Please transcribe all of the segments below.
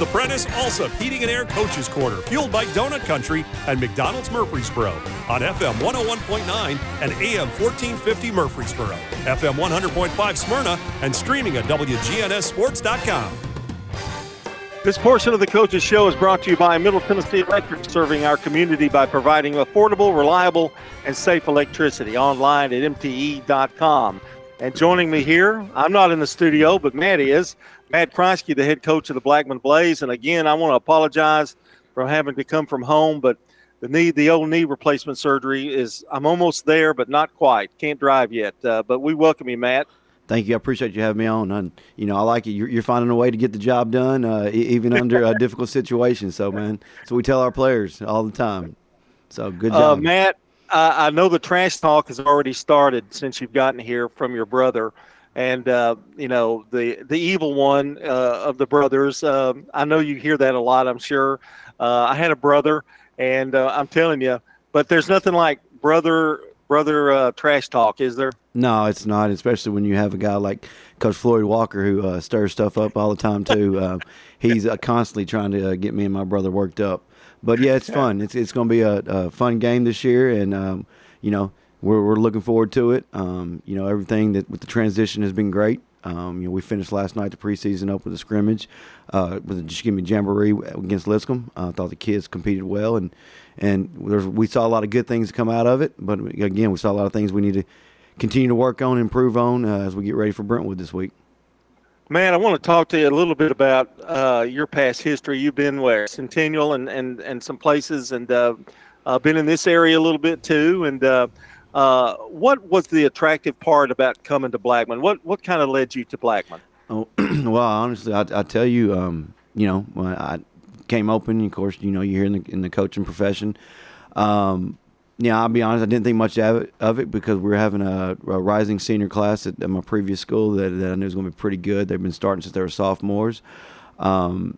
The Prentice Alsop Heating and Air Coaches Corner, fueled by Donut Country and McDonald's Murfreesboro on FM 101.9 and AM 1450 Murfreesboro, FM 100.5 Smyrna, and streaming at WGNSSports.com. This portion of the Coaches Show is brought to you by Middle Tennessee Electric, serving our community by providing affordable, reliable, and safe electricity online at MTE.com. And joining me here, I'm not in the studio, but Matt is. Matt Kriesky, the head coach of the Blackman Blaze. And again, I want to apologize for having to come from home, but the knee, the old knee replacement surgery is, I'm almost there, but not quite. Can't drive yet. Uh, but we welcome you, Matt. Thank you. I appreciate you having me on. And, you know, I like it. You're, you're finding a way to get the job done, uh, even under a difficult situation. So, man, so we tell our players all the time. So, good uh, job. Uh, Matt, I know the trash talk has already started since you've gotten here from your brother. And, uh, you know, the, the evil one uh, of the brothers. Um, I know you hear that a lot, I'm sure. I had a brother, and I'm telling you, but there's nothing like brother brother uh, trash talk, is there? No, it's not. Especially when you have a guy like Coach Floyd Walker who uh, stirs stuff up all the time too. uh, he's uh, constantly trying to uh, get me and my brother worked up. But yeah, it's fun. It's it's going to be a, a, fun game this year, and um, you know we're we're looking forward to it. Um, you know everything that with the transition has been great. Um, you know, we finished last night the preseason up with a scrimmage, uh, with a just give me jamboree against Lipscomb. I uh, thought the kids competed well, and and we saw a lot of good things come out of it. But again, we saw a lot of things we need to continue to work on, improve on uh, as we get ready for Brentwood this week. Man, I want to talk to you a little bit about uh, your past history. You've been where Centennial and and and some places, and uh, uh been in this area a little bit too. And uh, uh, what was the attractive part about coming to Blackman? What what kind of led you to Blackman? Oh, well, honestly, I, I tell you, um, you know, I came open, of course, you know, you're here in the in the coaching profession. Um, yeah, I'll be honest, I didn't think much of it, of it because we are having a, a, rising senior class at, at, my previous school that, that I knew was going to be pretty good. They've been starting since they were sophomores. Um,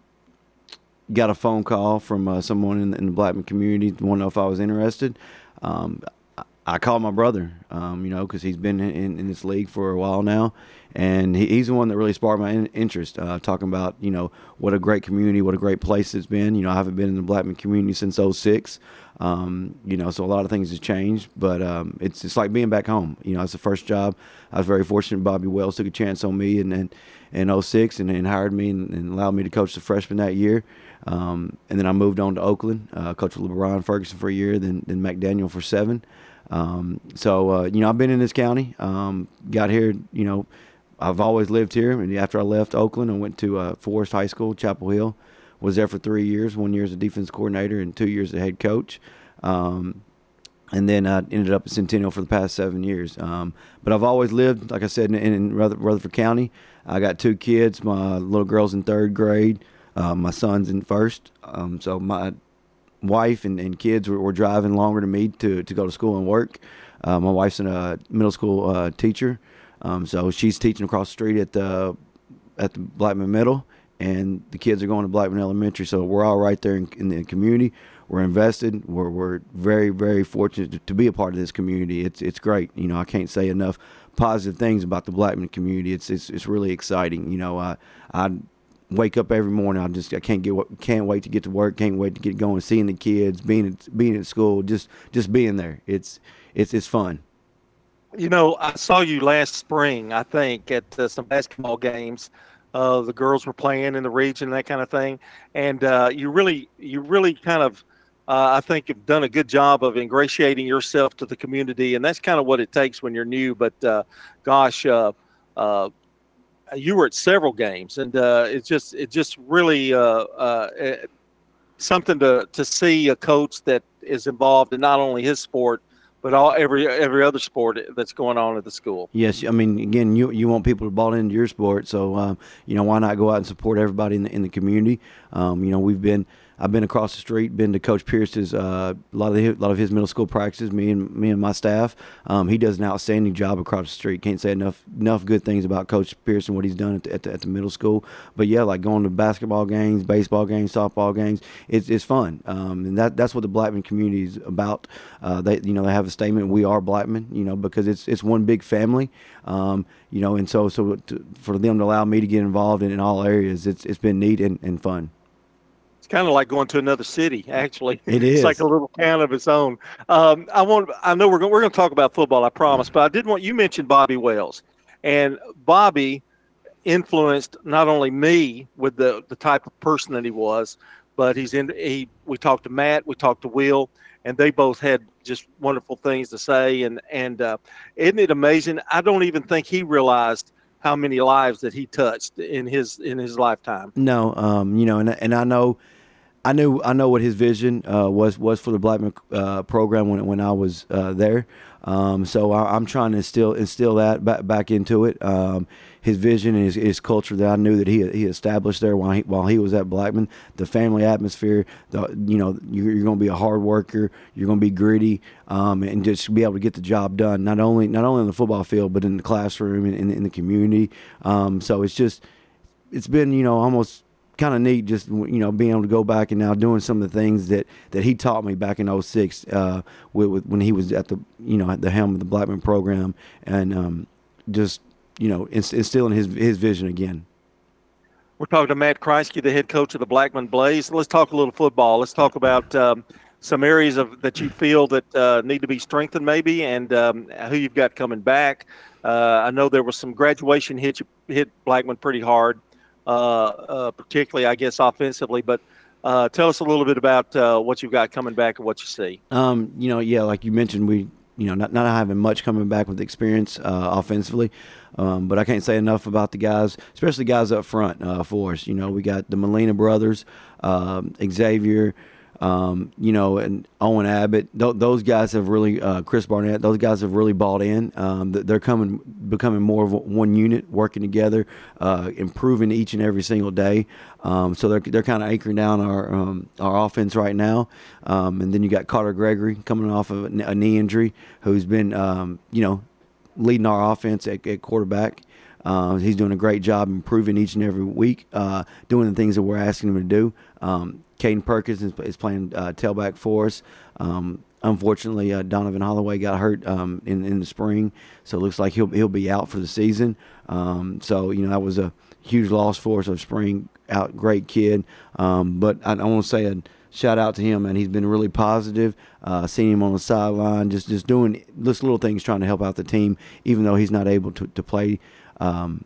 got a phone call from uh, someone in the, in the Blackman community, want to know if I was interested. Um, I called my brother, um, you know, because he's been in, in, this league for a while now, and he, he's the one that really sparked my in, interest. Uh, talking about, you know, what a great community, what a great place it's been. You know, I haven't been in the Blackman community since 06. Um, you know, so a lot of things have changed, but um, it's it's like being back home. You know, it's the first job. I was very fortunate. Bobby Wells took a chance on me and and in 06 and, and hired me and, and, allowed me to coach the freshman that year. Um, and then I moved on to Oakland, uh, coached LeBron Ferguson for a year, then then McDaniel for seven. Um, so uh, you know, I've been in this county. Um, got here, you know, I've always lived here. And after I left Oakland, I went to uh, Forest High School, Chapel Hill. Was there for three years. One year as a defense coordinator and two years as a head coach. Um, and then I ended up at Centennial for the past seven years. Um, but I've always lived, like I said, in, in Rutherford County. I got two kids. My little girl's in third grade. Uh, my son's in first. Um, so my wife and, and kids were, were, driving longer than me to, to go to school and work. Uh, my wife's a middle school uh, teacher, um, so she's teaching across the street at the at the Blackman Middle, and the kids are going to Blackman Elementary. So we're all right there in, in the community. We're invested. We're, we're very very fortunate to, to, be a part of this community. It's it's great. You know, I can't say enough positive things about the Blackman community. It's it's, it's really exciting. You know, I I wake up every morning. I just I can't get can't wait to get to work. Can't wait to get going. Seeing the kids, being at, being at school, just just being there. It's it's it's fun. You know, I saw you last spring. I think at uh, some basketball games. Uh, the girls were playing in the region, that kind of thing, and uh, you really you really kind of. Uh, I think have done a good job of ingratiating yourself to the community, and that's kind of what it takes when you're new. But uh, gosh, uh, you were at several games, and uh, it's just it just really uh, uh, eh, something to to see a coach that is involved in not only his sport but all every every other sport that's going on at the school. Yes, I mean again, you you want people to ball into your sport, so um, you know why not go out and support everybody in the in the community. Um, you know we've been I've been across the street, been to Coach Pierce's uh, a lot of the, a lot of his middle school practices. Me and me and my staff. Um, he does an outstanding job across the street. Can't say enough enough good things about Coach Pierce and what he's done at the, at the, at the middle school. But yeah, like going to basketball games, baseball games, softball games, it's it's fun. Um, and that that's what the Blackman community is about. Uh, they you know they have a statement, "We are Blackman," you know, because it's it's one big family. Um, you know, and so so to, for them to allow me to get involved in, in all areas, it's it's been neat and, and fun. Kind of like going to another city. Actually, It It's like a little town of its own. Um, I want. I know we're going. We're going to talk about football. I promise. But I did want you mentioned Bobby Wells, and Bobby influenced not only me with the the type of person that he was, but he's in. He we talked to Matt. We talked to Will, and they both had just wonderful things to say. And and uh, isn't it amazing? I don't even think he realized how many lives that he touched in his in his lifetime. No, um, you know, and and I know, I knew I know what his vision uh, was was for the Blackman uh, program when when I was uh, there. Um, so I, I'm trying to instill instill that back back into it. Um, his vision and his, his culture that I knew that he he established there while he while he was at Blackman. The family atmosphere. The you know you're, you're going to be a hard worker. You're going to be gritty um, and just be able to get the job done. Not only not only on the football field, but in the classroom and in, in the community. Um, so it's just it's been you know almost kind of neat just you know being able to go back and now doing some of the things that that he taught me back in 06 uh, with, with when he was at the you know at the helm of the Blackman program and um, just you know inst- instilling his his vision again. We're talking to Matt Kriesky, the head coach of the Blackman Blaze. Let's talk a little football. Let's talk about um, some areas of that you feel that uh, need to be strengthened, maybe, and um, who you've got coming back. Uh, I know there was some graduation hit hit Blackman pretty hard, particularly I guess offensively. But uh, tell us a little bit about uh, what you've got coming back and what you see. Um, you know, yeah, like you mentioned, we, you know, not, not having much coming back with experience uh, offensively, um, but I can't say enough about the guys, especially guys up front uh, for us. You know, we got the Molina brothers, um, Xavier, um, you know, and Owen Abbott. Th- those guys have really, uh, Chris Barnett. Those guys have really bought in. Um, they're coming, becoming more of one unit, working together, uh, improving each and every single day. Um, so they're they're kind of anchoring down our um, our offense right now. Um, and then you got Carter Gregory coming off of a a knee injury, who's been um, you know leading our offense at, at quarterback. Uh, he's doing a great job improving each and every week, uh, doing the things that we're asking him to do. Um, Caden Perkins is, is playing uh, tailback for us. Um, unfortunately, uh, Donovan Holloway got hurt um, in in the spring, so it looks like he'll he'll be out for the season. Um, so you know that was a huge loss for us of spring out. Great kid, um, but I, I want to say a shout out to him, and he's been really positive. Uh, seeing him on the sideline, just just doing just little things, trying to help out the team, even though he's not able to to play um,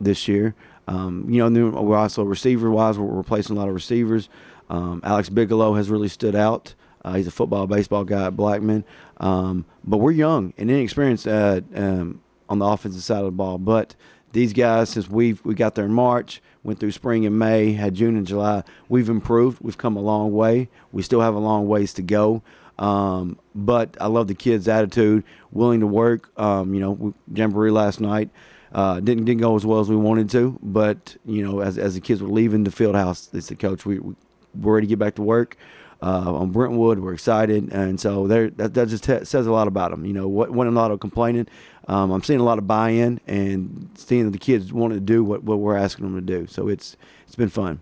this year. Um, you know, and then we're also receiver wise, we're replacing a lot of receivers. Um, Alex Bigelow has really stood out. Uh, he's a football, baseball guy at Blackman. Um, but we're young and inexperienced uh, um, on the offensive side of the ball. But these guys, since we've we got there in March, went through spring and May, had June and July, we've improved. We've come a long way. We still have a long ways to go. Um, but I love the kids' attitude, willing to work. Um, you know, jamboree last night uh, didn't didn't go as well as we wanted to, but you know, as as the kids were leaving the field house, they said, "Coach, we, we we're ready to get back to work." Uh, on Brentwood, we're excited, and so there that, that just t- says a lot about them. You know, what when a lot of complaining, um, I'm seeing a lot of buy-in and seeing that the kids want to do what, what we're asking them to do. So it's it's been fun.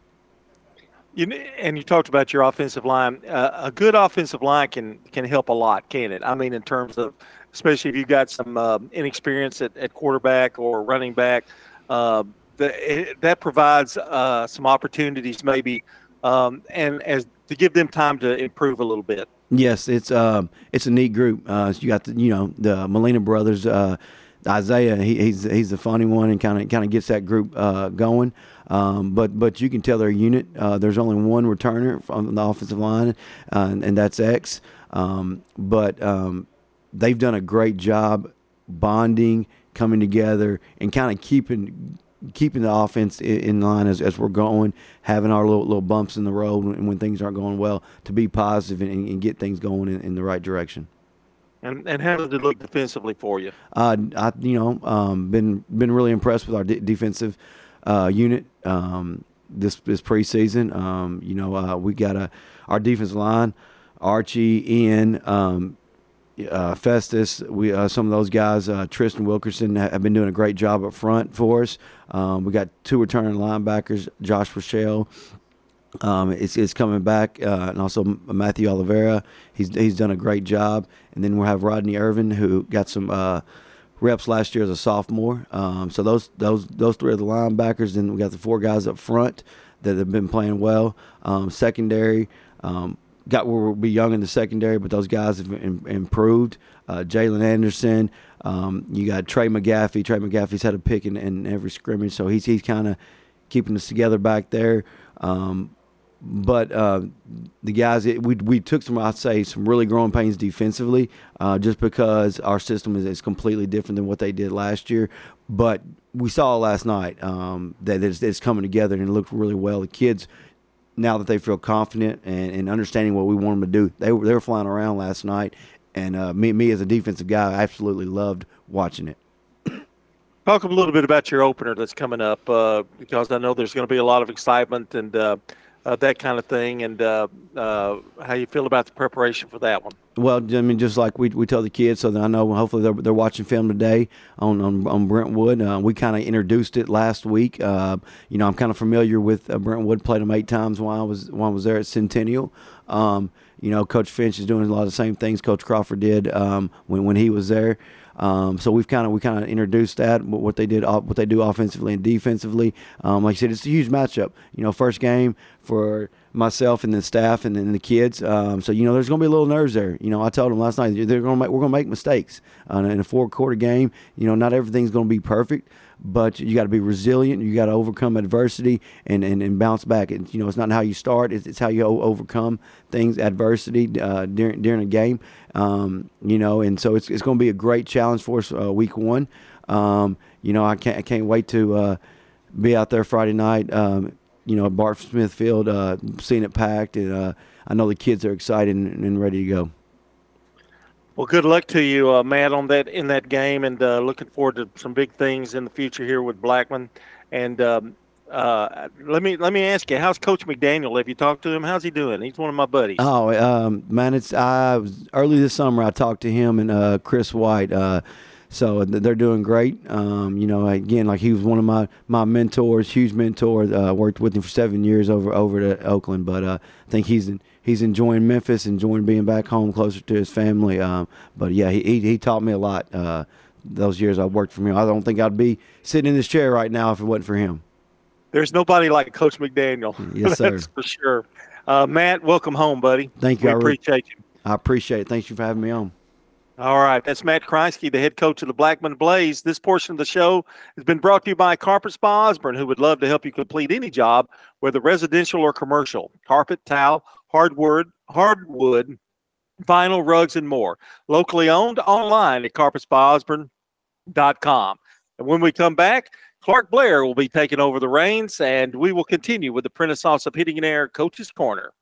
You and you talked about your offensive line. Uh, a good offensive line can can help a lot, can it? I mean, in terms of especially if you've got some uh, inexperience at, at quarterback or running back, uh, the, it, that provides uh, some opportunities maybe, um, and as to give them time to improve a little bit. Yes, it's um it's a neat group. Uh, you got the you know the Molina brothers. Uh, Isaiah, he, he's he's the funny one and kind of kind of gets that group uh, going. Um, but but you can tell their unit. Uh, there's only one returner from the offensive line, uh, and, and that's X. Um, but um, they've done a great job bonding, coming together, and kind of keeping keeping the offense in, in line as, as we're going, having our little little bumps in the road when, when things aren't going well, to be positive and, and get things going in, in the right direction. And and how does it look defensively for you? Uh, I you know um, been been really impressed with our de- defensive uh, unit um, this this preseason. Um, you know uh, we got a our defensive line, Archie, Ian, um, uh, Festus. We uh, some of those guys, uh, Tristan Wilkerson, have been doing a great job up front for us. Um, we got two returning linebackers, Josh Rochelle. Um, it's, it's coming back, uh, and also Matthew Oliveira. He's he's done a great job. And then we'll have Rodney Irvin, who got some uh, reps last year as a sophomore. Um, so those those those three are the linebackers. Then we got the four guys up front. that have been playing well. Um, secondary um, got where we'll be young in the secondary, but those guys have improved. Uh, Jalen Anderson, um, you got Trey McGaffey. Trey McGaffey's had a pick in, in every scrimmage, so he's he's kind of keeping us together back there. Um, but uh, the guys, it, we we took some, I'd say, some really growing pains defensively, uh, just because our system is, is completely different than what they did last year. But we saw last night um, that it's, it's, coming together and it looked really well. The kids, now that they feel confident and, and understanding what we want them to do, they were they were flying around last night, and uh, me me as a defensive guy, I absolutely loved watching it. Talk a little bit about your opener that's coming up, uh, because I know there's going to be a lot of excitement and uh, that kind of thing, and uh, uh, how you feel about the preparation for that one. Well, I mean, just like we, we tell the kids, so that I know hopefully they're, they're watching film today on on, on Brentwood. Uh, we kind of introduced it last week. Uh, you know, I'm kind of familiar with uh, Brentwood. Played them eight times while I was while I was there at Centennial. Um, you know, Coach Finch is doing a lot of the same things Coach Crawford did um, when when he was there. Um, so we've kind of we kind of introduced that what they did what they do offensively and defensively. Um, like I said, it's a huge matchup. You know, first game for myself and the staff and then the kids. Um, so you know, there's going to be a little nerves there. You know, I told them last night they're going to make, we're going to make mistakes uh, in a four quarter game. You know, not everything's going to be perfect, but you got to be resilient. You got to overcome adversity and, and, and bounce back. And you know, it's not how you start; it's, it's how you overcome things, adversity uh, during during a game. Um, you know, and so it's it's going to be a great challenge for us uh, week one. Um, you know, I can't I can't wait to uh, be out there Friday night. You know, Bart Smith Field, uh, seeing it packed, and uh, I know the kids are excited and, and, ready to go. Well, good luck to you, uh, Matt, on that in that game, and uh, looking forward to some big things in the future here with Blackman. And um, uh, let me let me ask you, how's Coach McDaniel? Have you talked to him? How's he doing? He's one of my buddies. Oh, um, man, it's I was early this summer. I talked to him and uh, Chris White so they're doing great. Um, you know, again, like he was one of my, my mentors, huge mentor. Uh, worked with him for seven years over over to Oakland, but uh, I think he's in, he's enjoying Memphis, enjoying being back home, closer to his family. Um, but yeah, he, he, he taught me a lot. Uh, those years I worked for him, I don't think I'd be sitting in this chair right now if it wasn't for him. There's nobody like Coach McDaniel. Yes, sir. That's for sure. Uh, Matt, welcome home, buddy. Thank you. We I appreciate you. I appreciate it. Thank you for having me on. All right. That's Matt Kriesky, the head coach of the Blackman Blaze. This portion of the show has been brought to you by Carpet Spa Osborne, who would love to help you complete any job, whether residential or commercial. Carpet, towel, hardwood, hardwood, vinyl, rugs, and more. Locally owned online at carpetspaosborne.com. And when we come back, Clark Blair will be taking over the reins, and we will continue with the Prentice Allsup Heating and Air Coach's Corner.